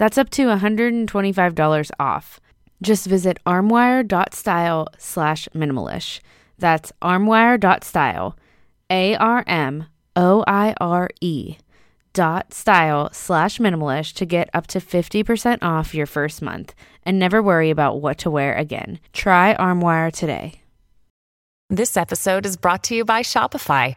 That's up to $125 off. Just visit armoire.style slash minimalish. That's armoire.style, A R M O I R E dot style slash minimalish to get up to 50% off your first month and never worry about what to wear again. Try Armoire today. This episode is brought to you by Shopify.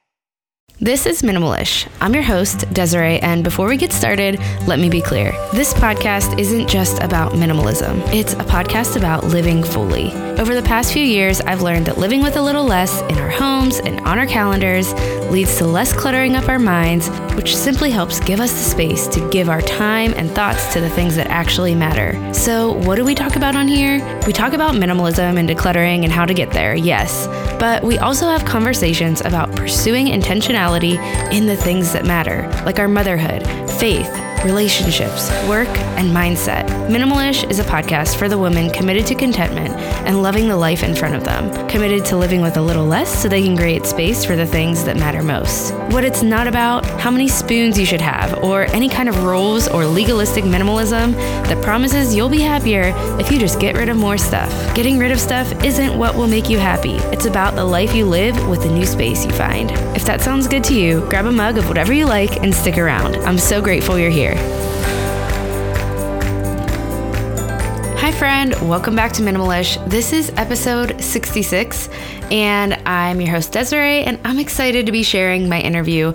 This is Minimalish. I'm your host, Desiree, and before we get started, let me be clear. This podcast isn't just about minimalism, it's a podcast about living fully. Over the past few years, I've learned that living with a little less in our homes and on our calendars leads to less cluttering up our minds, which simply helps give us the space to give our time and thoughts to the things that actually matter. So, what do we talk about on here? We talk about minimalism and decluttering and how to get there, yes, but we also have conversations about pursuing intentionality in the things that matter, like our motherhood, faith, relationships, work, and mindset. Minimalish is a podcast for the women committed to contentment and loving the life in front of them, committed to living with a little less so they can create space for the things that matter most. What it's not about, how many spoons you should have, or any kind of rules or legalistic minimalism that promises you'll be happier if you just get rid of more stuff. Getting rid of stuff isn't what will make you happy, it's about the life you live with the new space you find. If that sounds good to you, grab a mug of whatever you like and stick around. I'm so grateful you're here. Hi, friend. Welcome back to Minimalish. This is episode 66, and I'm your host, Desiree, and I'm excited to be sharing my interview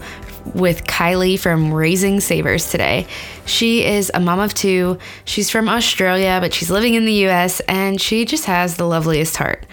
with Kylie from Raising Savers today. She is a mom of two. She's from Australia, but she's living in the US, and she just has the loveliest heart.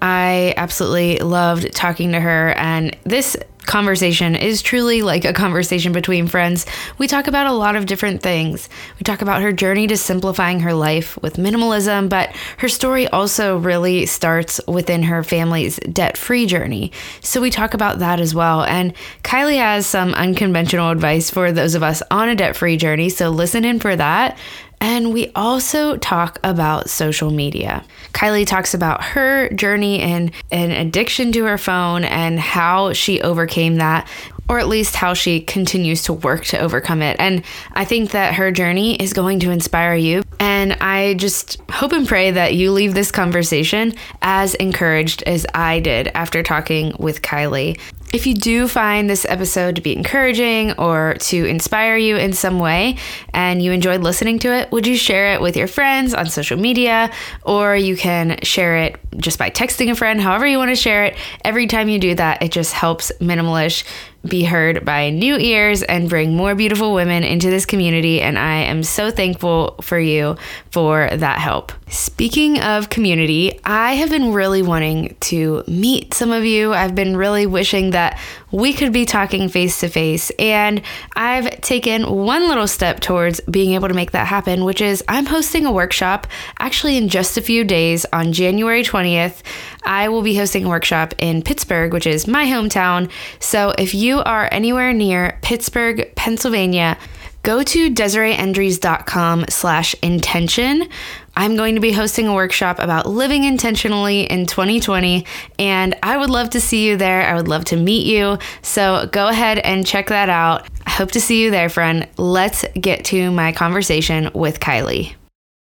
I absolutely loved talking to her, and this conversation is truly like a conversation between friends. We talk about a lot of different things. We talk about her journey to simplifying her life with minimalism, but her story also really starts within her family's debt free journey. So we talk about that as well. And Kylie has some unconventional advice for those of us on a debt free journey. So listen in for that. And we also talk about social media. Kylie talks about her journey and an addiction to her phone and how she overcame that, or at least how she continues to work to overcome it. And I think that her journey is going to inspire you. And I just hope and pray that you leave this conversation as encouraged as I did after talking with Kylie. If you do find this episode to be encouraging or to inspire you in some way and you enjoyed listening to it, would you share it with your friends on social media? Or you can share it just by texting a friend, however you want to share it. Every time you do that, it just helps Minimalish be heard by new ears and bring more beautiful women into this community. And I am so thankful for you for that help. Speaking of community, I have been really wanting to meet some of you. I've been really wishing that we could be talking face to face. And I've taken one little step towards being able to make that happen, which is I'm hosting a workshop actually in just a few days on January 20th. I will be hosting a workshop in Pittsburgh, which is my hometown. So if you are anywhere near Pittsburgh, Pennsylvania, go to DesireeEndres.com slash intention. I'm going to be hosting a workshop about living intentionally in 2020, and I would love to see you there. I would love to meet you. So go ahead and check that out. I hope to see you there, friend. Let's get to my conversation with Kylie.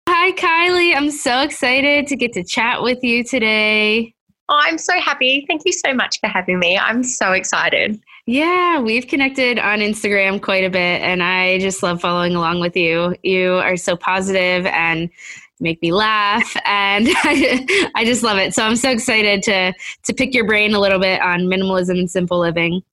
Hi, Kylie. I'm so excited to get to chat with you today. Oh, I'm so happy. Thank you so much for having me. I'm so excited. Yeah, we've connected on Instagram quite a bit, and I just love following along with you. You are so positive and make me laugh, and I, I just love it. So I'm so excited to to pick your brain a little bit on minimalism and simple living.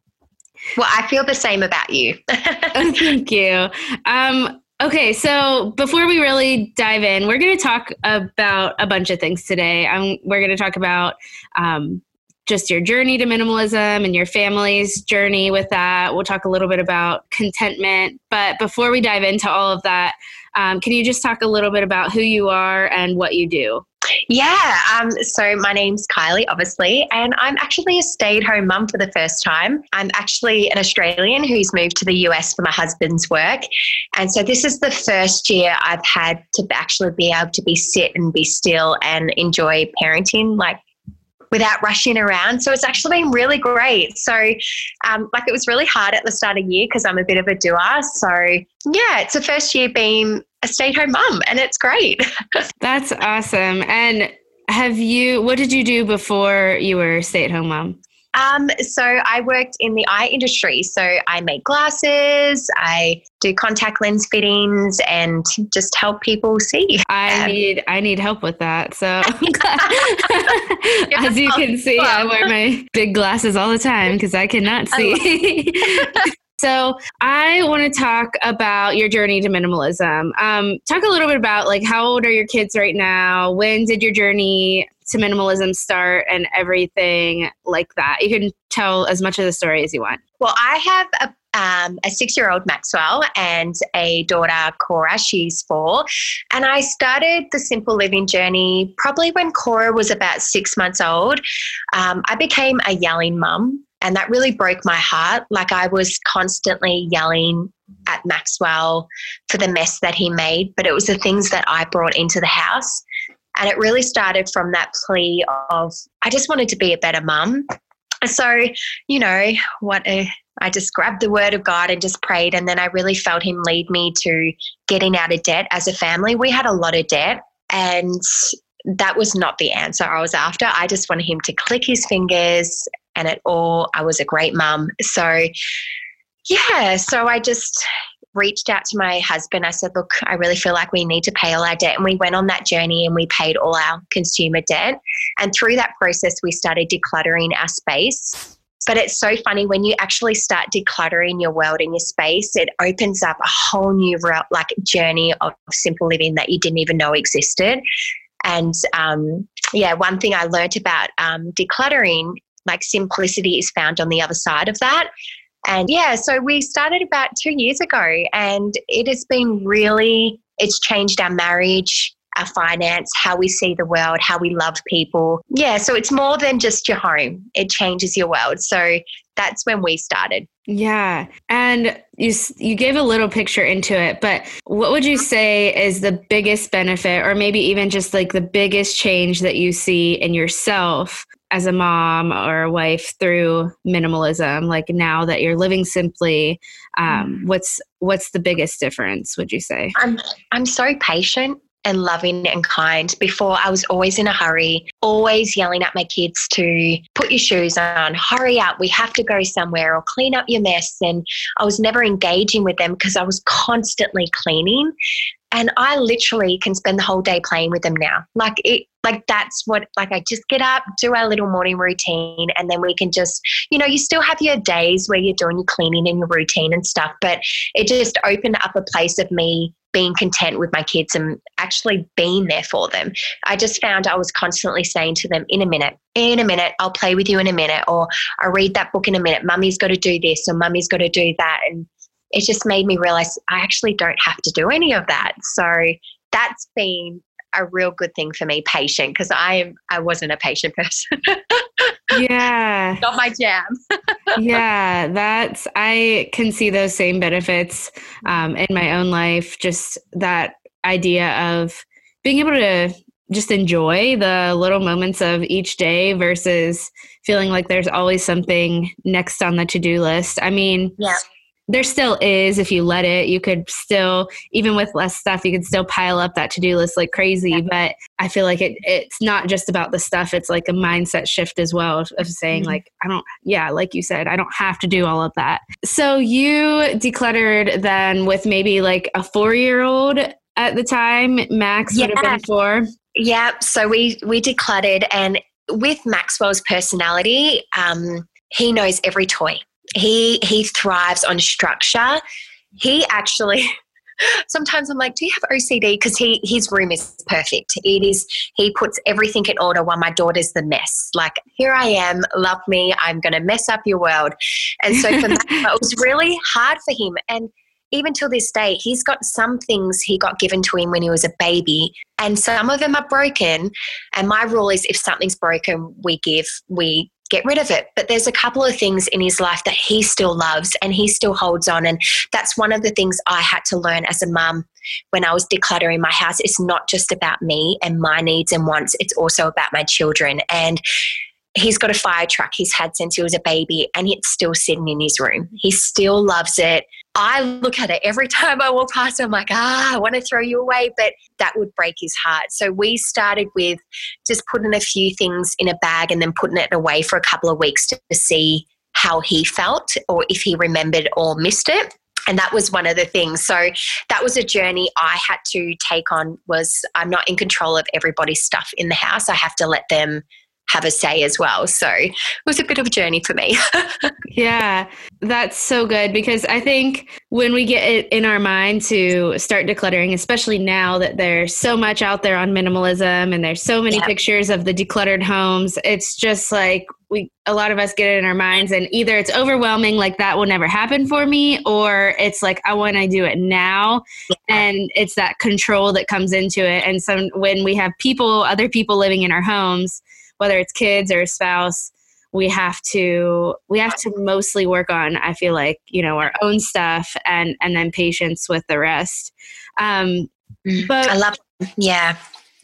Well, I feel the same about you. oh, thank you. Um, okay, so before we really dive in, we're going to talk about a bunch of things today. Um, we're going to talk about um, just your journey to minimalism and your family's journey with that. We'll talk a little bit about contentment. But before we dive into all of that, um, can you just talk a little bit about who you are and what you do? Yeah. Um, so my name's Kylie, obviously, and I'm actually a stay at home mum for the first time. I'm actually an Australian who's moved to the US for my husband's work. And so this is the first year I've had to actually be able to be sit and be still and enjoy parenting like without rushing around. So it's actually been really great. So, um, like, it was really hard at the start of the year because I'm a bit of a doer. So, yeah, it's the first year being a stay at home mum, and it's great. That's awesome. And have you, what did you do before you were stay at home mom? Um, so I worked in the eye industry. So I make glasses, I do contact lens fittings, and just help people see. I um, need I need help with that. So as you can see, I wear my big glasses all the time because I cannot see. So I want to talk about your journey to minimalism. Um, talk a little bit about like how old are your kids right now? When did your journey to minimalism start and everything like that. You can tell as much of the story as you want. Well, I have a um, a six year old Maxwell and a daughter, Cora. She's four. And I started the simple living journey probably when Cora was about six months old. Um, I became a yelling mum, and that really broke my heart. Like I was constantly yelling at Maxwell for the mess that he made, but it was the things that I brought into the house. And it really started from that plea of, I just wanted to be a better mum. So, you know, what a, I just grabbed the word of God and just prayed. And then I really felt Him lead me to getting out of debt as a family. We had a lot of debt, and that was not the answer I was after. I just wanted Him to click His fingers and it all, I was a great mum. So, yeah, so I just reached out to my husband. I said, Look, I really feel like we need to pay all our debt. And we went on that journey and we paid all our consumer debt. And through that process, we started decluttering our space. But it's so funny when you actually start decluttering your world and your space, it opens up a whole new like journey of simple living that you didn't even know existed. And um, yeah, one thing I learned about um, decluttering, like simplicity is found on the other side of that. And yeah, so we started about two years ago, and it has been really, it's changed our marriage, our finance, how we see the world, how we love people. Yeah, so it's more than just your home, it changes your world. So that's when we started. Yeah. And you you gave a little picture into it, but what would you mm-hmm. say is the biggest benefit or maybe even just like the biggest change that you see in yourself as a mom or a wife through minimalism like now that you're living simply um, mm. what's what's the biggest difference would you say i'm i'm so patient and loving and kind. Before, I was always in a hurry, always yelling at my kids to put your shoes on, hurry up, we have to go somewhere, or clean up your mess. And I was never engaging with them because I was constantly cleaning. And I literally can spend the whole day playing with them now. Like it, like that's what, like I just get up, do our little morning routine, and then we can just, you know, you still have your days where you're doing your cleaning and your routine and stuff, but it just opened up a place of me being content with my kids and actually being there for them. I just found I was constantly saying to them, in a minute, in a minute, I'll play with you in a minute, or I'll read that book in a minute. Mummy's got to do this, or mummy's got to do that. And it just made me realize I actually don't have to do any of that. So that's been a real good thing for me, patient, because I am I wasn't a patient person. yeah. Not my jam. yeah, that's I can see those same benefits um, in my own life. Just that idea of being able to just enjoy the little moments of each day versus feeling like there's always something next on the to-do list. I mean, yeah there still is if you let it you could still even with less stuff you could still pile up that to-do list like crazy yeah. but i feel like it, it's not just about the stuff it's like a mindset shift as well of saying mm-hmm. like i don't yeah like you said i don't have to do all of that so you decluttered then with maybe like a four year old at the time max yeah. would have been four yeah so we we decluttered and with maxwell's personality um he knows every toy he he thrives on structure. He actually sometimes I'm like, do you have OCD? Because he his room is perfect. It is he puts everything in order while my daughter's the mess. Like here I am, love me. I'm going to mess up your world. And so for that, it was really hard for him. And even till this day, he's got some things he got given to him when he was a baby, and some of them are broken. And my rule is if something's broken, we give, we get rid of it. But there's a couple of things in his life that he still loves and he still holds on. And that's one of the things I had to learn as a mum when I was decluttering my house. It's not just about me and my needs and wants, it's also about my children. And he's got a fire truck he's had since he was a baby and it's still sitting in his room. He still loves it. I look at it every time I walk past. I'm like, ah, I want to throw you away, but that would break his heart. So we started with just putting a few things in a bag and then putting it away for a couple of weeks to see how he felt or if he remembered or missed it and that was one of the things so that was a journey i had to take on was i'm not in control of everybody's stuff in the house i have to let them have a say as well. So it was a bit of a journey for me. yeah, that's so good because I think when we get it in our mind to start decluttering, especially now that there's so much out there on minimalism and there's so many yeah. pictures of the decluttered homes, it's just like we a lot of us get it in our minds and either it's overwhelming like that will never happen for me or it's like I want to do it now yeah. and it's that control that comes into it and so when we have people other people living in our homes whether it's kids or a spouse we have to we have to mostly work on i feel like you know our own stuff and and then patience with the rest um mm, but i love yeah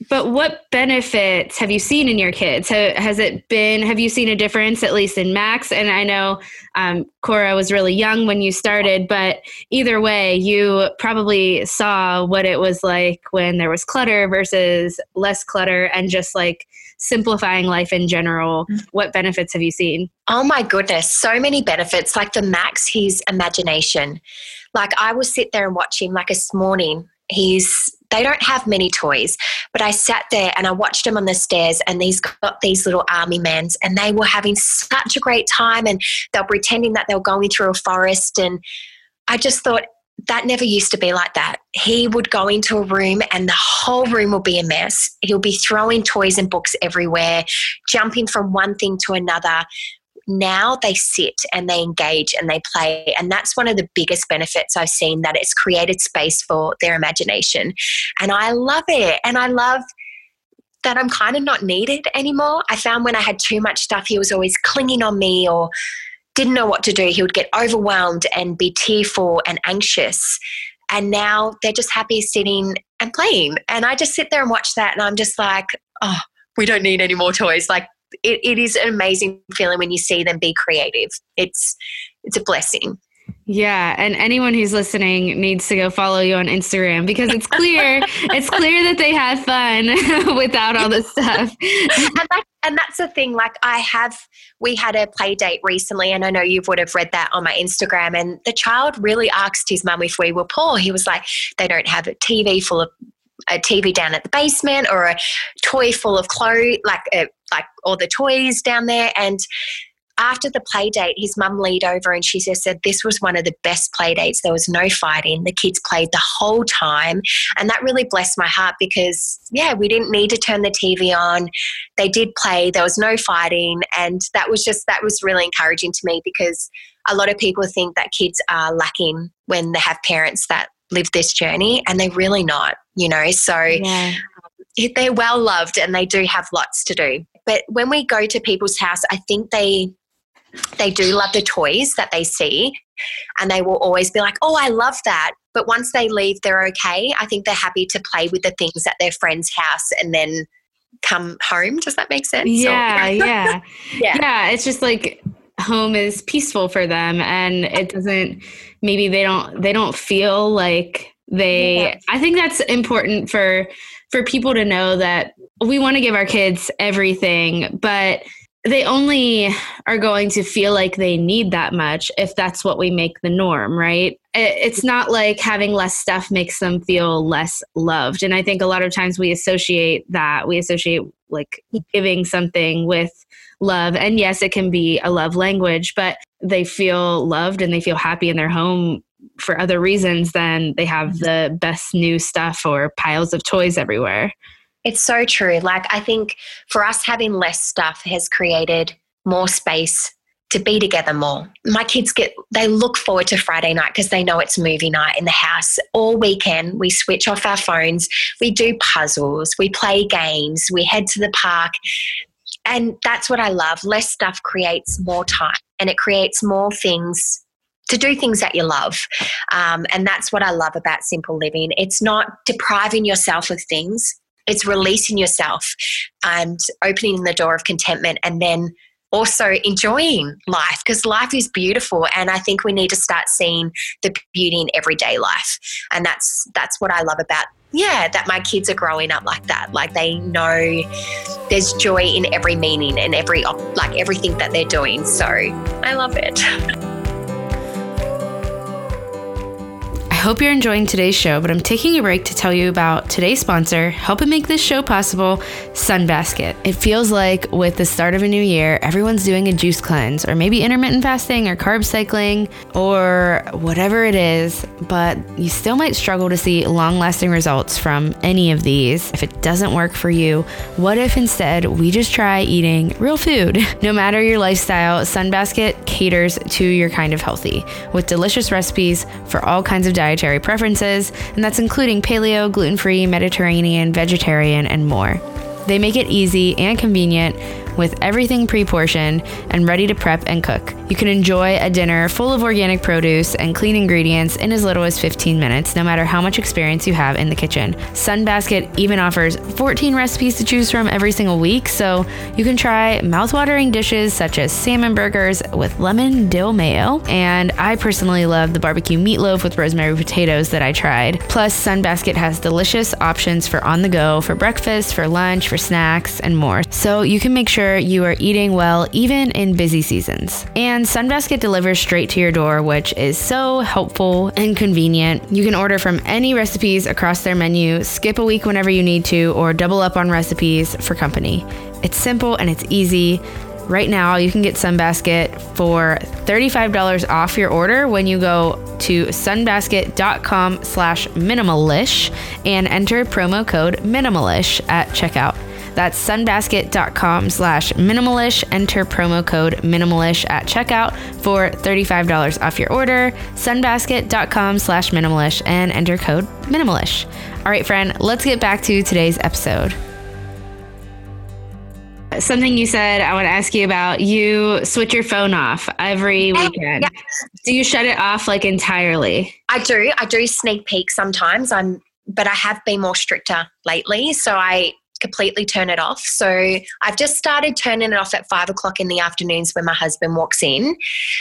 but what benefits have you seen in your kids? Has it been, have you seen a difference, at least in Max? And I know um, Cora was really young when you started, but either way, you probably saw what it was like when there was clutter versus less clutter and just like simplifying life in general. Mm-hmm. What benefits have you seen? Oh my goodness, so many benefits. Like the Max, his imagination. Like I will sit there and watch him like this morning. He's they don't have many toys, but I sat there and I watched them on the stairs and these got these little army mans and they were having such a great time and they were pretending that they were going through a forest and I just thought that never used to be like that. He would go into a room and the whole room will be a mess. He'll be throwing toys and books everywhere, jumping from one thing to another now they sit and they engage and they play. And that's one of the biggest benefits I've seen that it's created space for their imagination. And I love it. And I love that I'm kind of not needed anymore. I found when I had too much stuff, he was always clinging on me or didn't know what to do. He would get overwhelmed and be tearful and anxious. And now they're just happy sitting and playing. And I just sit there and watch that and I'm just like, oh, we don't need any more toys. Like it, it is an amazing feeling when you see them be creative. It's it's a blessing. Yeah, and anyone who's listening needs to go follow you on Instagram because it's clear it's clear that they have fun without all this stuff. and, that, and that's the thing. Like I have, we had a play date recently, and I know you would have read that on my Instagram. And the child really asked his mum if we were poor. He was like, "They don't have a TV full of a TV down at the basement or a toy full of clothes, like a, like all the toys down there." And after the play date, his mum leaned over and she just said, This was one of the best play dates. There was no fighting. The kids played the whole time. And that really blessed my heart because, yeah, we didn't need to turn the TV on. They did play, there was no fighting. And that was just, that was really encouraging to me because a lot of people think that kids are lacking when they have parents that live this journey and they're really not, you know? So, yeah um, they're well loved and they do have lots to do. But when we go to people's house, I think they they do love the toys that they see and they will always be like, oh, I love that. But once they leave, they're okay. I think they're happy to play with the things at their friend's house and then come home. Does that make sense? Yeah, yeah. yeah. Yeah. It's just like home is peaceful for them and it doesn't maybe they don't they don't feel like they yeah. I think that's important for for people to know that we want to give our kids everything, but they only are going to feel like they need that much if that's what we make the norm, right? It's not like having less stuff makes them feel less loved. And I think a lot of times we associate that, we associate like giving something with love. And yes, it can be a love language, but they feel loved and they feel happy in their home for other reasons than they have the best new stuff or piles of toys everywhere. It's so true. Like, I think for us, having less stuff has created more space to be together more. My kids get, they look forward to Friday night because they know it's movie night in the house. All weekend, we switch off our phones, we do puzzles, we play games, we head to the park. And that's what I love. Less stuff creates more time and it creates more things to do things that you love. Um, and that's what I love about simple living. It's not depriving yourself of things, it's releasing yourself and opening the door of contentment and then also enjoying life because life is beautiful and i think we need to start seeing the beauty in everyday life. And that's that's what i love about yeah that my kids are growing up like that. Like they know there's joy in every meaning and every like everything that they're doing. So i love it hope you're enjoying today's show, but I'm taking a break to tell you about today's sponsor, helping make this show possible, Sunbasket. It feels like with the start of a new year, everyone's doing a juice cleanse or maybe intermittent fasting or carb cycling or whatever it is, but you still might struggle to see long lasting results from any of these. If it doesn't work for you, what if instead we just try eating real food? No matter your lifestyle, Sunbasket caters to your kind of healthy with delicious recipes for all kinds of diets dietary preferences, and that's including paleo, gluten free, Mediterranean, vegetarian, and more. They make it easy and convenient with everything pre portioned and ready to prep and cook. You can enjoy a dinner full of organic produce and clean ingredients in as little as 15 minutes, no matter how much experience you have in the kitchen. Sunbasket even offers 14 recipes to choose from every single week, so you can try mouthwatering dishes such as salmon burgers with lemon dill mayo. And I personally love the barbecue meatloaf with rosemary potatoes that I tried. Plus, Sunbasket has delicious options for on the go, for breakfast, for lunch, for snacks, and more. So you can make sure sure you are eating well even in busy seasons. And Sunbasket delivers straight to your door, which is so helpful and convenient. You can order from any recipes across their menu, skip a week whenever you need to, or double up on recipes for company. It's simple and it's easy. Right now, you can get Sunbasket for $35 off your order when you go to sunbasket.com slash minimalish and enter promo code minimalish at checkout. That's sunbasket.com slash minimalish. Enter promo code minimalish at checkout for $35 off your order. Sunbasket.com slash minimalish and enter code minimalish. All right, friend, let's get back to today's episode something you said I want to ask you about. You switch your phone off every weekend. Yeah. Do you shut it off like entirely? I do. I do sneak peek sometimes. I'm but I have been more stricter lately. So I completely turn it off. So I've just started turning it off at five o'clock in the afternoons when my husband walks in,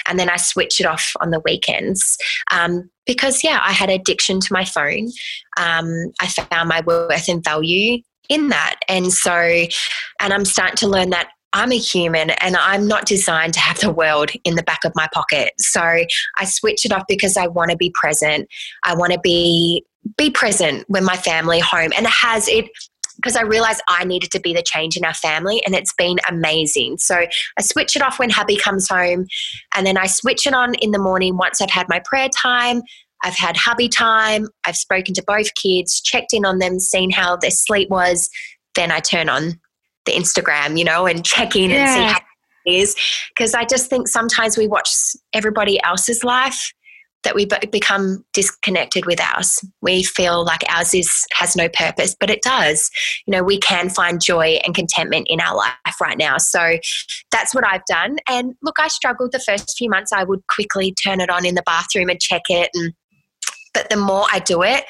and then I switch it off on the weekends. Um, because yeah, I had addiction to my phone. Um, I found my worth and value in that, and so, and I'm starting to learn that I'm a human and I'm not designed to have the world in the back of my pocket. So I switch it off because I want to be present. I want to be be present with my family home and it has it because I realized I needed to be the change in our family and it's been amazing. So I switch it off when hubby comes home and then I switch it on in the morning once I've had my prayer time. I've had hubby time. I've spoken to both kids, checked in on them, seen how their sleep was. Then I turn on the Instagram, you know, and check in yeah. and see how it is. Because I just think sometimes we watch everybody else's life that we become disconnected with ours. We feel like ours is has no purpose, but it does. You know, we can find joy and contentment in our life right now. So that's what I've done. And look, I struggled the first few months. I would quickly turn it on in the bathroom and check it and but the more I do it,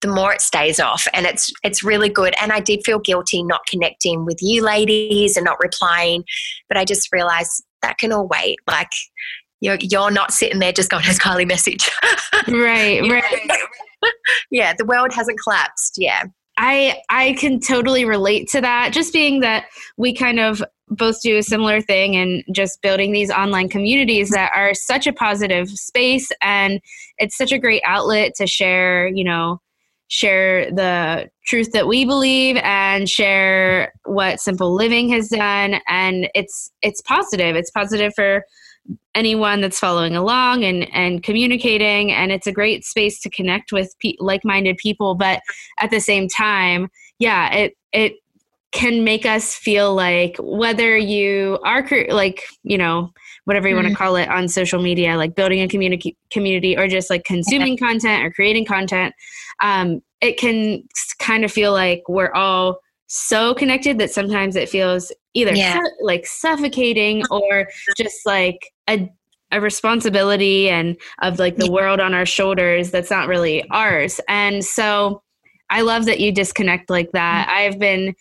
the more it stays off and it's it's really good and i did feel guilty not connecting with you ladies and not replying but i just realized that can all wait like you're, you're not sitting there just going as kylie message right right. Yeah the world hasn't collapsed yeah. I i can totally relate to that just being that we kind of both do a similar thing and just building these online communities that are such a positive space and it's such a great outlet to share you know share the truth that we believe and share what simple living has done and it's it's positive. It's positive for anyone that's following along and and communicating and it's a great space to connect with pe- like-minded people but at the same time yeah it it can make us feel like whether you are like you know whatever you mm-hmm. want to call it on social media like building a community community or just like consuming content or creating content um, it can kind of feel like we're all so connected that sometimes it feels either yeah. su- like suffocating or just like a a responsibility and of like the world on our shoulders that's not really ours and so i love that you disconnect like that mm-hmm. i've been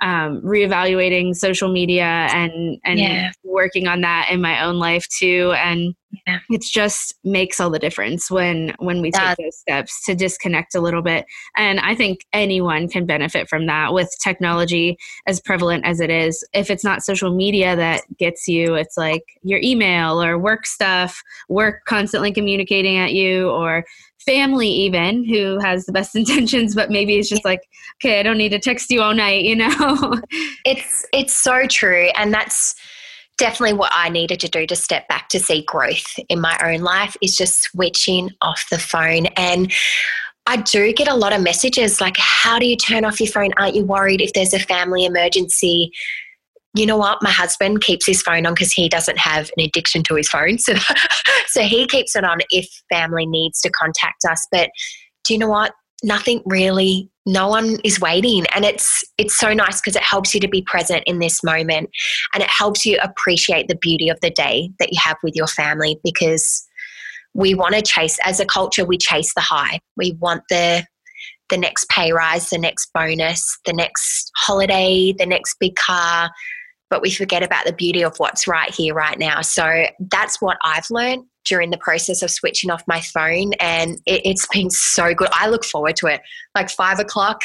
um, reevaluating social media and and yeah. working on that in my own life too and yeah. it just makes all the difference when when we take those steps to disconnect a little bit and i think anyone can benefit from that with technology as prevalent as it is if it's not social media that gets you it's like your email or work stuff work constantly communicating at you or family even who has the best intentions but maybe it's just like okay i don't need to text you all night you know it's it's so true and that's definitely what i needed to do to step back to see growth in my own life is just switching off the phone and I do get a lot of messages like, How do you turn off your phone? Aren't you worried if there's a family emergency? You know what? My husband keeps his phone on because he doesn't have an addiction to his phone. So, so he keeps it on if family needs to contact us. But do you know what? Nothing really, no one is waiting. And it's it's so nice because it helps you to be present in this moment and it helps you appreciate the beauty of the day that you have with your family because we want to chase as a culture, we chase the high. We want the the next pay rise, the next bonus, the next holiday, the next big car, but we forget about the beauty of what's right here, right now. So that's what I've learned during the process of switching off my phone. And it, has been so good. I look forward to it. Like five o'clock,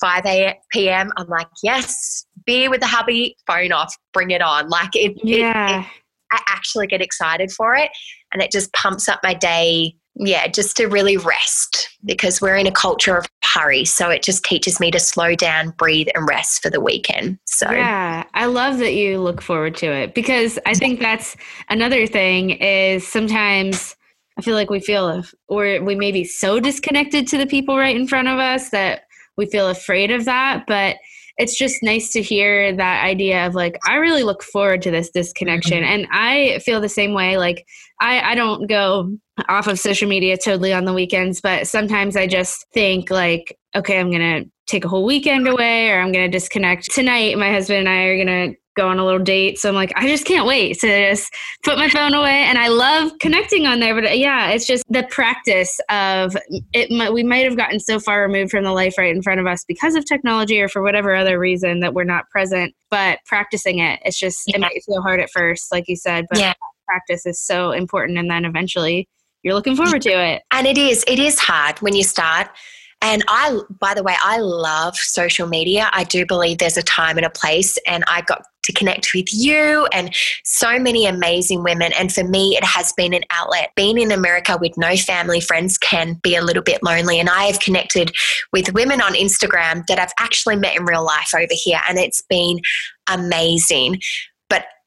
5 p.m., I'm like, yes, beer with the hubby, phone off, bring it on. Like it, yeah. It, it, I actually get excited for it. And it just pumps up my day yeah, just to really rest because we're in a culture of hurry. So it just teaches me to slow down, breathe, and rest for the weekend. So, yeah, I love that you look forward to it because I think that's another thing is sometimes I feel like we feel, or we may be so disconnected to the people right in front of us that we feel afraid of that. But it's just nice to hear that idea of like i really look forward to this disconnection mm-hmm. and i feel the same way like i i don't go off of social media totally on the weekends but sometimes i just think like okay i'm gonna take a whole weekend away or i'm gonna disconnect. Tonight my husband and i are gonna go on a little date. So I'm like, I just can't wait to just put my phone away. And I love connecting on there. But yeah, it's just the practice of it. We might have gotten so far removed from the life right in front of us because of technology or for whatever other reason that we're not present. But practicing it, it's just, yeah. it might feel hard at first, like you said. But yeah. practice is so important. And then eventually you're looking forward to it. And it is, it is hard when you start and I, by the way, I love social media. I do believe there's a time and a place, and I got to connect with you and so many amazing women. And for me, it has been an outlet. Being in America with no family, friends can be a little bit lonely. And I have connected with women on Instagram that I've actually met in real life over here, and it's been amazing.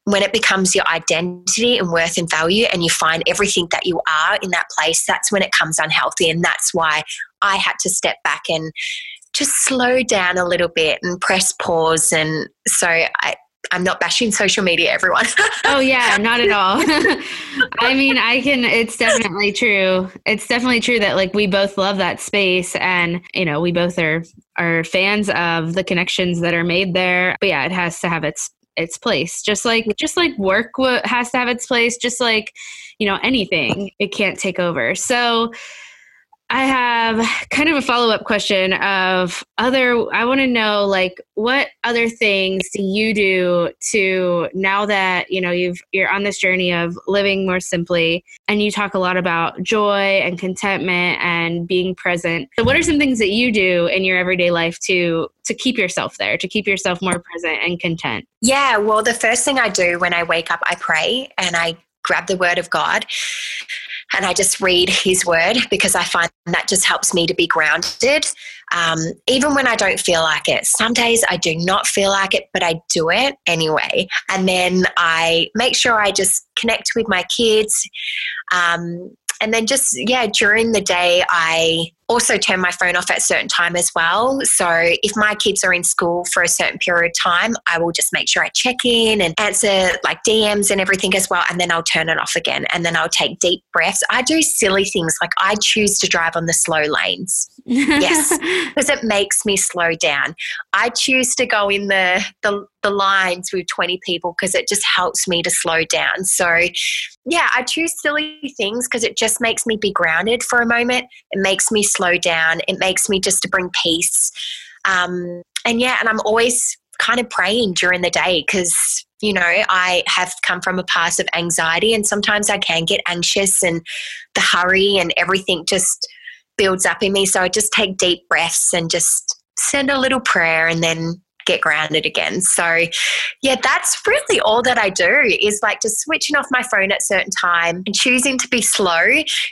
When it becomes your identity and worth and value, and you find everything that you are in that place, that's when it comes unhealthy. And that's why I had to step back and just slow down a little bit and press pause. And so I, I'm not bashing social media, everyone. oh yeah, not at all. I mean, I can. It's definitely true. It's definitely true that like we both love that space, and you know, we both are are fans of the connections that are made there. But yeah, it has to have its its place. Just like just like work has to have its place. Just like you know anything, it can't take over. So I have kind of a follow up question of other. I want to know, like, what other things do you do to now that you know you've you're on this journey of living more simply, and you talk a lot about joy and contentment and being present. So, what are some things that you do in your everyday life to to keep yourself there, to keep yourself more present and content? Yeah, well, the first thing I do when I wake up, I pray and I grab the Word of God and I just read his word because I find that just helps me to be grounded. Um, even when I don't feel like it. Some days I do not feel like it, but I do it anyway. And then I make sure I just connect with my kids. Um, and then just, yeah, during the day, I also turn my phone off at a certain time as well. So if my kids are in school for a certain period of time, I will just make sure I check in and answer like DMs and everything as well. And then I'll turn it off again. And then I'll take deep breaths. I do silly things like I choose to drive on the slow lanes. yes, because it makes me slow down. I choose to go in the, the, the lines with 20 people because it just helps me to slow down. So, yeah, I choose silly things because it just makes me be grounded for a moment. It makes me slow down. It makes me just to bring peace. Um, and yeah, and I'm always kind of praying during the day because you know i have come from a past of anxiety and sometimes i can get anxious and the hurry and everything just builds up in me so i just take deep breaths and just send a little prayer and then get grounded again. So, yeah, that's really all that I do is like just switching off my phone at certain time and choosing to be slow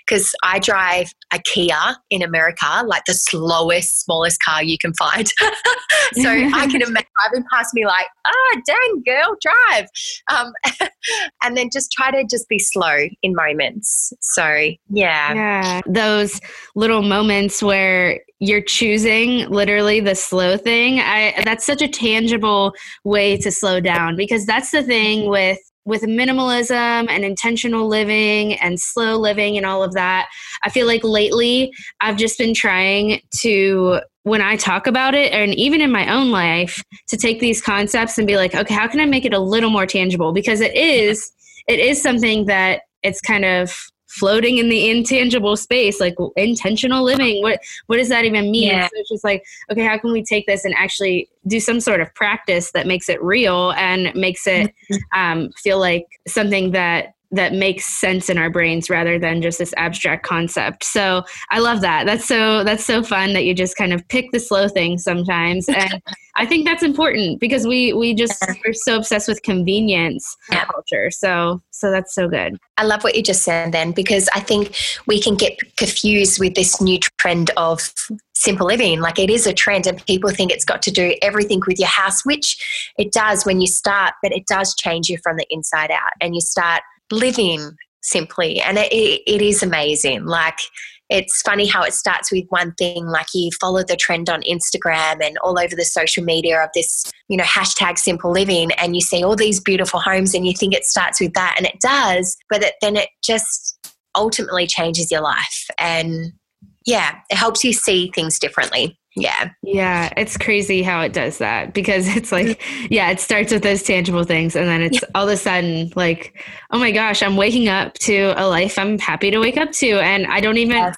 because I drive a Kia in America, like the slowest, smallest car you can find. so I can imagine driving past me like, ah, oh, dang girl, drive. Um, and then just try to just be slow in moments. So, yeah. Yeah. Those little moments where you're choosing literally the slow thing i that's such a tangible way to slow down because that's the thing mm-hmm. with with minimalism and intentional living and slow living and all of that. I feel like lately i've just been trying to when i talk about it and even in my own life to take these concepts and be like okay how can i make it a little more tangible? Because it is it is something that it's kind of floating in the intangible space like intentional living what what does that even mean yeah. so it's just like okay how can we take this and actually do some sort of practice that makes it real and makes it mm-hmm. um, feel like something that that makes sense in our brains rather than just this abstract concept. So I love that. That's so that's so fun that you just kind of pick the slow things sometimes. And I think that's important because we we just are so obsessed with convenience yeah. culture. So so that's so good. I love what you just said then because I think we can get confused with this new trend of simple living. Like it is a trend and people think it's got to do everything with your house, which it does when you start, but it does change you from the inside out and you start living simply. And it, it is amazing. Like, it's funny how it starts with one thing, like you follow the trend on Instagram and all over the social media of this, you know, hashtag simple living, and you see all these beautiful homes and you think it starts with that, and it does, but it, then it just ultimately changes your life. And yeah, it helps you see things differently. Yeah. Yeah. It's crazy how it does that because it's like, mm-hmm. yeah, it starts with those tangible things. And then it's all of a sudden like, oh my gosh, I'm waking up to a life I'm happy to wake up to. And I don't even yes.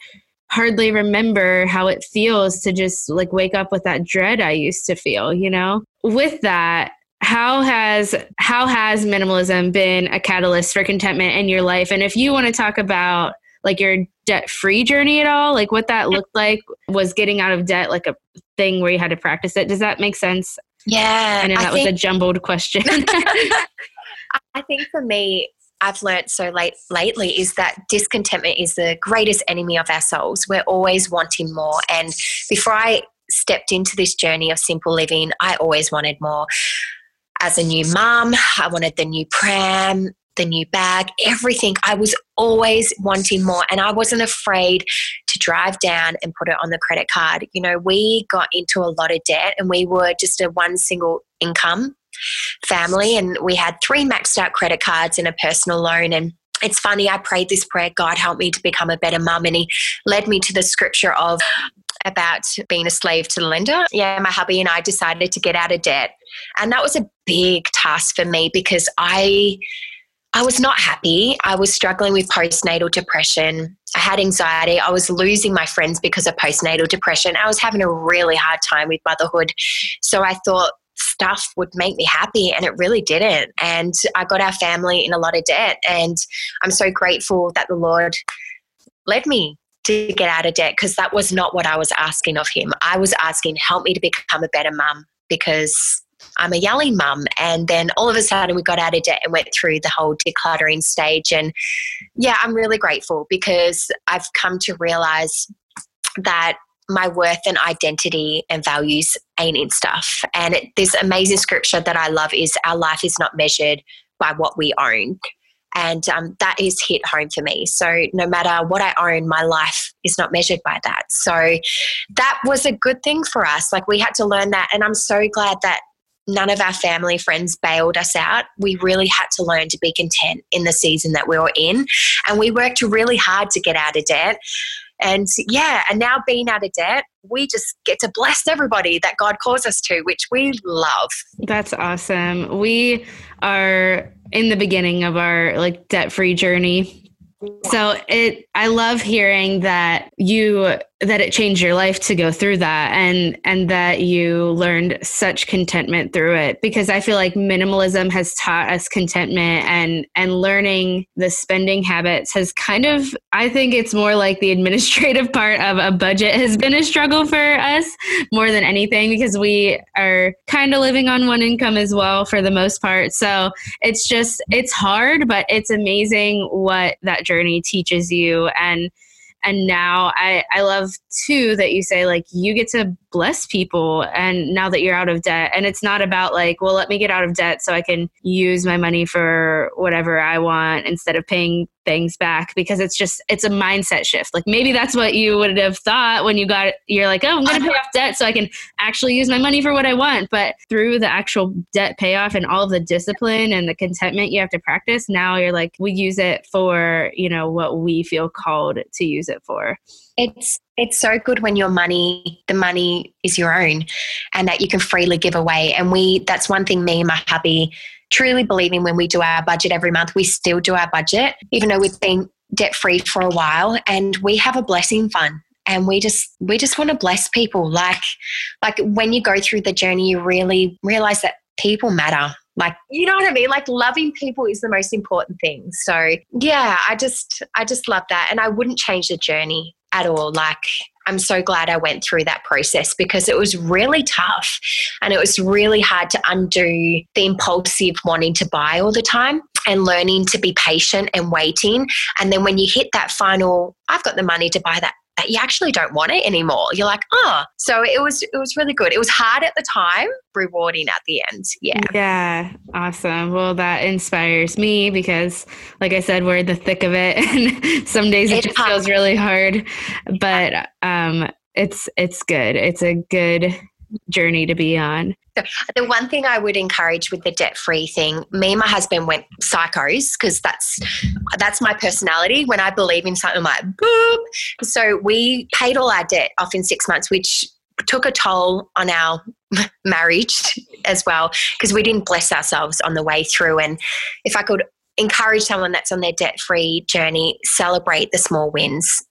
hardly remember how it feels to just like wake up with that dread I used to feel, you know? With that, how has how has minimalism been a catalyst for contentment in your life and if you want to talk about like your debt free journey at all? Like what that looked like was getting out of debt like a thing where you had to practice it? Does that make sense? Yeah i know that I was a jumbled question. I think for me I've learned so late lately is that discontentment is the greatest enemy of our souls. We're always wanting more. And before I stepped into this journey of simple living, I always wanted more. As a new mum, I wanted the new pram, the new bag, everything. I was always wanting more, and I wasn't afraid to drive down and put it on the credit card. You know, we got into a lot of debt, and we were just a one single income family, and we had three maxed out credit cards and a personal loan. And it's funny, I prayed this prayer God, help me to become a better mum. And He led me to the scripture of about being a slave to the lender. Yeah, my hubby and I decided to get out of debt. And that was a big task for me because I I was not happy. I was struggling with postnatal depression. I had anxiety. I was losing my friends because of postnatal depression. I was having a really hard time with motherhood. So I thought stuff would make me happy and it really didn't. And I got our family in a lot of debt. And I'm so grateful that the Lord led me to get out of debt because that was not what I was asking of him. I was asking, help me to become a better mum because I'm a yelling mum. And then all of a sudden we got out of debt and went through the whole decluttering stage. And yeah, I'm really grateful because I've come to realize that my worth and identity and values ain't in stuff. And it, this amazing scripture that I love is our life is not measured by what we own. And um, that is hit home for me. So, no matter what I own, my life is not measured by that. So, that was a good thing for us. Like, we had to learn that. And I'm so glad that none of our family friends bailed us out. We really had to learn to be content in the season that we were in. And we worked really hard to get out of debt. And yeah, and now being out of debt, we just get to bless everybody that God calls us to, which we love. That's awesome. We are in the beginning of our like debt free journey. So it I love hearing that you that it changed your life to go through that and and that you learned such contentment through it because I feel like minimalism has taught us contentment and and learning the spending habits has kind of I think it's more like the administrative part of a budget has been a struggle for us more than anything because we are kind of living on one income as well for the most part. So it's just it's hard but it's amazing what that journey teaches you and and now I, I love too that you say like you get to bless people and now that you're out of debt. And it's not about like well let me get out of debt so i can use my money for whatever i want instead of paying things back because it's just it's a mindset shift. Like maybe that's what you would have thought when you got you're like oh i'm going to pay off debt so i can actually use my money for what i want. But through the actual debt payoff and all of the discipline and the contentment you have to practice now you're like we use it for you know what we feel called to use it for. It's it's so good when your money the money is your own and that you can freely give away. And we that's one thing me and my hubby truly believing when we do our budget every month we still do our budget even though we've been debt free for a while. And we have a blessing fund and we just we just want to bless people. Like like when you go through the journey you really realize that people matter. Like you know what i mean? Like loving people is the most important thing. So yeah i just i just love that. And i wouldn't change the journey at all. Like, I'm so glad I went through that process because it was really tough and it was really hard to undo the impulsive wanting to buy all the time and learning to be patient and waiting. And then when you hit that final, I've got the money to buy that you actually don't want it anymore. You're like, oh, so it was it was really good. It was hard at the time, rewarding at the end. Yeah. Yeah. Awesome. Well, that inspires me because like I said, we're in the thick of it and some days it just feels really hard. But um it's it's good. It's a good journey to be on. So the one thing I would encourage with the debt free thing, me and my husband went psychos because that's that's my personality. When I believe in something, I'm like boop. So we paid all our debt off in six months, which took a toll on our marriage as well because we didn't bless ourselves on the way through. And if I could encourage someone that's on their debt free journey, celebrate the small wins.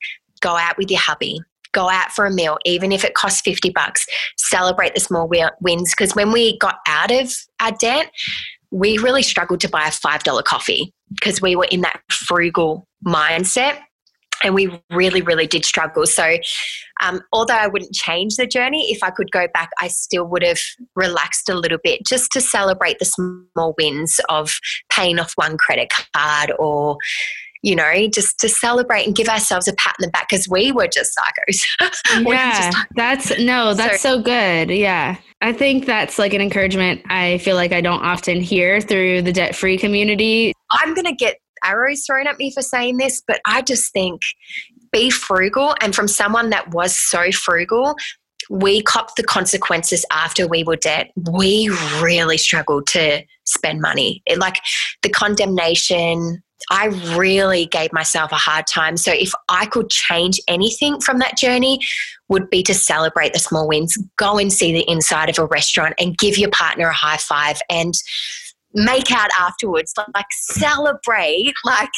Go out with your hubby, go out for a meal, even if it costs 50 bucks, celebrate the small wins. Because when we got out of our debt, we really struggled to buy a $5 coffee because we were in that frugal mindset and we really, really did struggle. So, um, although I wouldn't change the journey, if I could go back, I still would have relaxed a little bit just to celebrate the small wins of paying off one credit card or you know, just to celebrate and give ourselves a pat in the back because we were just psychos. yeah, just that's no, that's so, so good. Yeah. I think that's like an encouragement I feel like I don't often hear through the debt free community. I'm going to get arrows thrown at me for saying this, but I just think be frugal. And from someone that was so frugal, we copped the consequences after we were debt. We really struggled to spend money. It, like the condemnation, I really gave myself a hard time. So if I could change anything from that journey, would be to celebrate the small wins. Go and see the inside of a restaurant and give your partner a high five and make out afterwards. Like celebrate like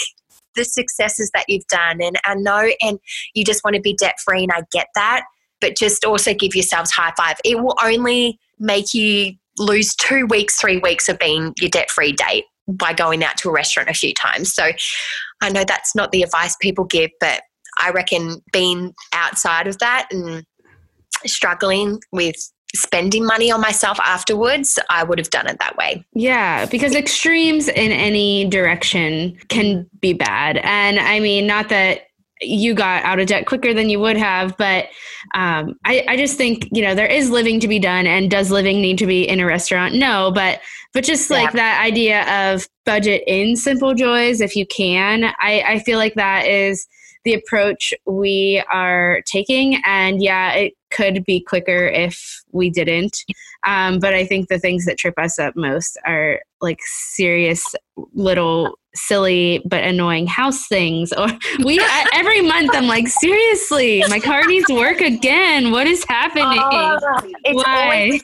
the successes that you've done. And I know and you just want to be debt free and I get that. But just also give yourselves high five. It will only make you lose two weeks, three weeks of being your debt free date by going out to a restaurant a few times. So I know that's not the advice people give, but I reckon being outside of that and struggling with spending money on myself afterwards, I would have done it that way. Yeah, because extremes in any direction can be bad. And I mean, not that you got out of debt quicker than you would have, but um, I, I just think you know there is living to be done, and does living need to be in a restaurant? No, but but just like yeah. that idea of budget in simple joys if you can, I, I feel like that is the approach we are taking. And yeah, it could be quicker if we didn't. Um, but I think the things that trip us up most are like serious little silly but annoying house things or we every month i'm like seriously my car needs work again what is happening oh, why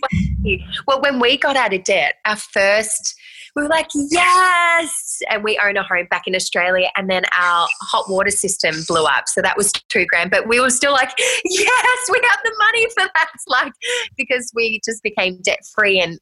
well when we got out of debt our first we were like, yes. And we own a home back in Australia. And then our hot water system blew up. So that was two grand. But we were still like, yes, we have the money for that. Like, because we just became debt free. And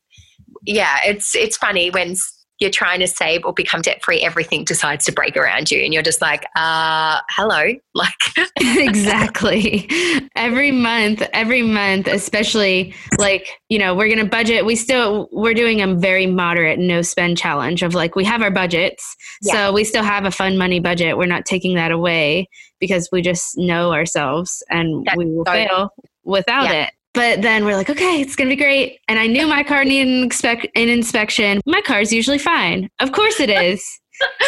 yeah, it's, it's funny when you're trying to save or become debt free, everything decides to break around you. And you're just like, uh, hello. Like, exactly. Every month, every month, especially like, you know, we're going to budget. We still, we're doing a very moderate no spend challenge of like, we have our budgets. Yeah. So we still have a fun money budget. We're not taking that away because we just know ourselves and That's we will so fail without yeah. it. But then we're like, okay, it's gonna be great. And I knew my car needed an, expect- an inspection. My car's usually fine. Of course it is.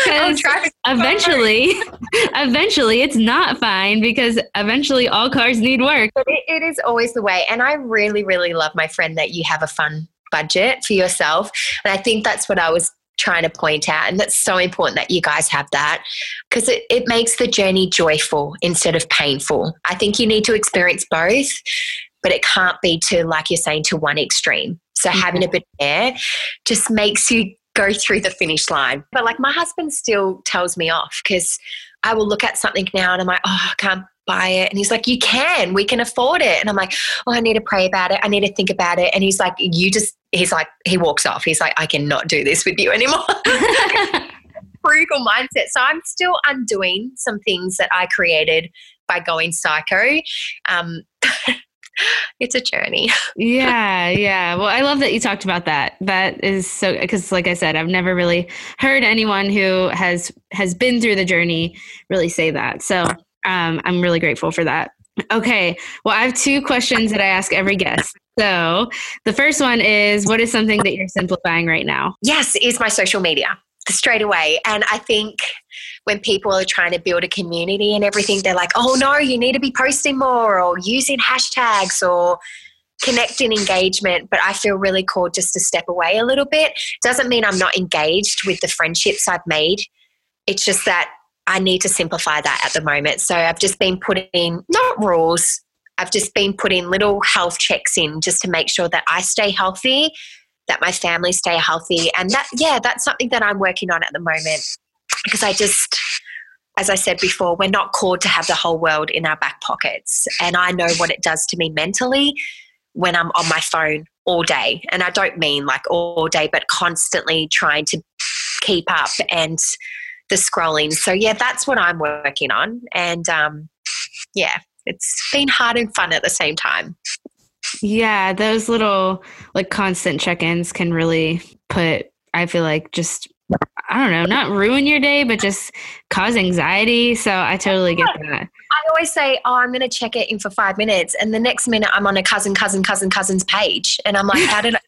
Because eventually, eventually it's not fine because eventually all cars need work. But it, it is always the way. And I really, really love my friend that you have a fun budget for yourself. And I think that's what I was trying to point out. And that's so important that you guys have that because it, it makes the journey joyful instead of painful. I think you need to experience both but it can't be to, like you're saying, to one extreme. So mm-hmm. having a bit there just makes you go through the finish line. But like my husband still tells me off because I will look at something now and I'm like, oh, I can't buy it. And he's like, you can, we can afford it. And I'm like, oh, I need to pray about it. I need to think about it. And he's like, you just, he's like, he walks off. He's like, I cannot do this with you anymore. Frugal mindset. So I'm still undoing some things that I created by going psycho. Um, it's a journey. yeah, yeah. Well, I love that you talked about that. That is so because like I said, I've never really heard anyone who has has been through the journey really say that. So, um, I'm really grateful for that. Okay. Well, I have two questions that I ask every guest. So, the first one is what is something that you're simplifying right now? Yes, is my social media straight away. And I think when people are trying to build a community and everything, they're like, oh no, you need to be posting more or using hashtags or connecting engagement. But I feel really called just to step away a little bit. Doesn't mean I'm not engaged with the friendships I've made. It's just that I need to simplify that at the moment. So I've just been putting not rules, I've just been putting little health checks in just to make sure that I stay healthy, that my family stay healthy. And that, yeah, that's something that I'm working on at the moment because I just, as I said before, we're not called to have the whole world in our back pockets. And I know what it does to me mentally when I'm on my phone all day. And I don't mean like all day, but constantly trying to keep up and the scrolling. So, yeah, that's what I'm working on. And um, yeah, it's been hard and fun at the same time. Yeah, those little like constant check ins can really put, I feel like, just I don't know, not ruin your day, but just cause anxiety. So I totally get that. I always say, oh, I'm going to check it in for five minutes. And the next minute I'm on a cousin, cousin, cousin, cousin's page. And I'm like, how did I,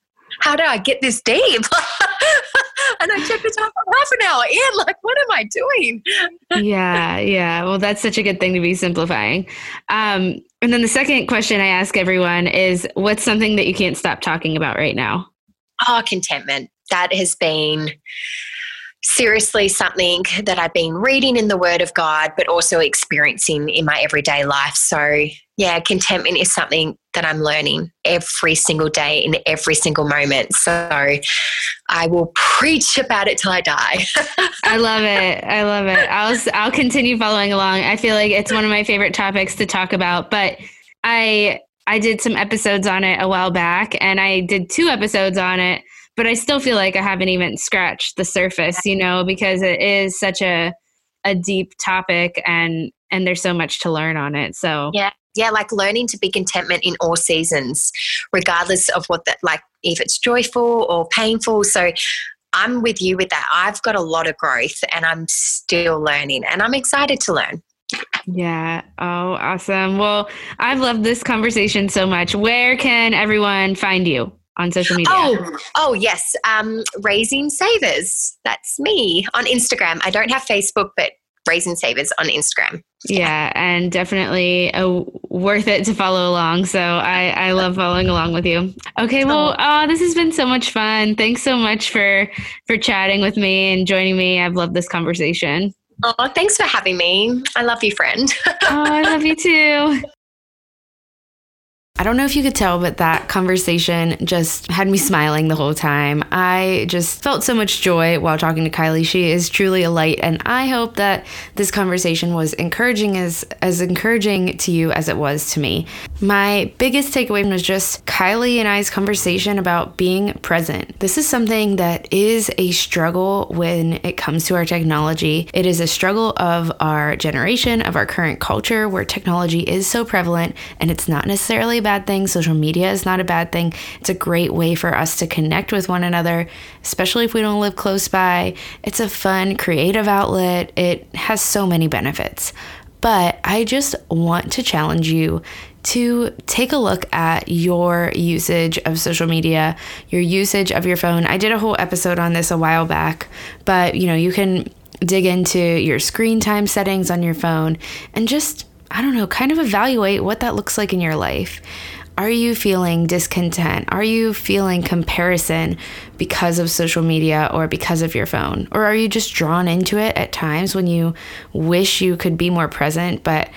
how did I get this deep? and I check the time for half an hour in. Like, what am I doing? yeah, yeah. Well, that's such a good thing to be simplifying. Um, and then the second question I ask everyone is what's something that you can't stop talking about right now? Oh, contentment. That has been seriously something that I've been reading in the Word of God, but also experiencing in my everyday life. So, yeah, contentment is something that I'm learning every single day in every single moment. So, I will preach about it till I die. I love it. I love it. I'll I'll continue following along. I feel like it's one of my favorite topics to talk about, but I I did some episodes on it a while back and I did two episodes on it but I still feel like I haven't even scratched the surface, you know, because it is such a a deep topic and and there's so much to learn on it. So Yeah. Yeah, like learning to be contentment in all seasons, regardless of what that like if it's joyful or painful. So I'm with you with that. I've got a lot of growth and I'm still learning and I'm excited to learn. Yeah. Oh, awesome. Well, I've loved this conversation so much. Where can everyone find you? On social media? Oh, oh yes. Um, Raising Savers. That's me on Instagram. I don't have Facebook, but Raising Savers on Instagram. Yeah, yeah and definitely uh, worth it to follow along. So I, I love following along with you. Okay, well, oh, this has been so much fun. Thanks so much for for chatting with me and joining me. I've loved this conversation. Oh, thanks for having me. I love you, friend. oh, I love you too. I don't know if you could tell, but that conversation just had me smiling the whole time. I just felt so much joy while talking to Kylie. She is truly a light, and I hope that this conversation was encouraging as as encouraging to you as it was to me. My biggest takeaway was just Kylie and I's conversation about being present. This is something that is a struggle when it comes to our technology. It is a struggle of our generation, of our current culture, where technology is so prevalent, and it's not necessarily about bad thing. Social media is not a bad thing. It's a great way for us to connect with one another, especially if we don't live close by. It's a fun, creative outlet. It has so many benefits. But I just want to challenge you to take a look at your usage of social media, your usage of your phone. I did a whole episode on this a while back, but you know, you can dig into your screen time settings on your phone and just I don't know, kind of evaluate what that looks like in your life. Are you feeling discontent? Are you feeling comparison because of social media or because of your phone? Or are you just drawn into it at times when you wish you could be more present, but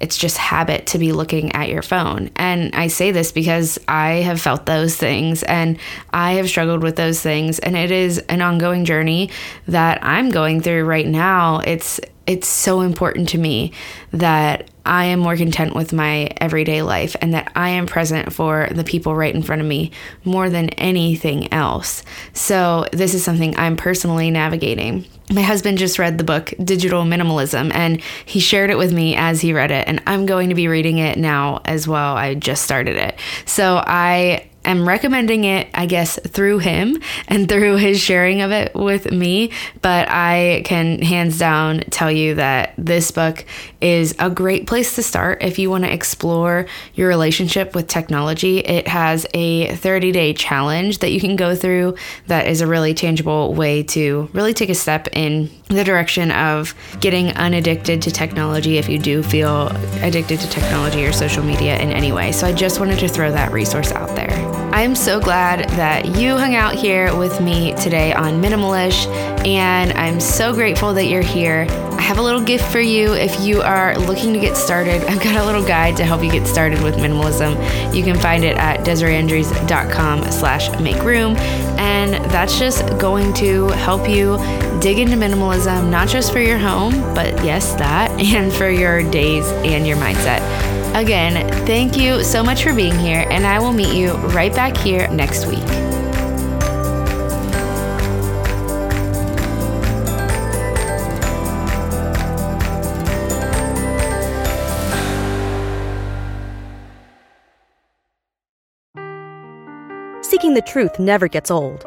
it's just habit to be looking at your phone. And I say this because I have felt those things and I have struggled with those things and it is an ongoing journey that I'm going through right now. It's it's so important to me that I am more content with my everyday life and that I am present for the people right in front of me more than anything else. So, this is something I'm personally navigating. My husband just read the book Digital Minimalism and he shared it with me as he read it, and I'm going to be reading it now as well. I just started it. So, I am recommending it, I guess, through him and through his sharing of it with me. But I can hands down tell you that this book is a great place to start if you want to explore your relationship with technology. It has a 30 day challenge that you can go through that is a really tangible way to really take a step in the direction of getting unaddicted to technology if you do feel addicted to technology or social media in any way. So I just wanted to throw that resource out there. I'm so glad that you hung out here with me today on Minimalish, and I'm so grateful that you're here. I have a little gift for you if you are looking to get started. I've got a little guide to help you get started with minimalism. You can find it at DesireeEndres.com slash make room. And that's just going to help you dig into minimalism, not just for your home, but yes, that, and for your days and your mindset. Again, thank you so much for being here, and I will meet you right back here next week. Seeking the truth never gets old.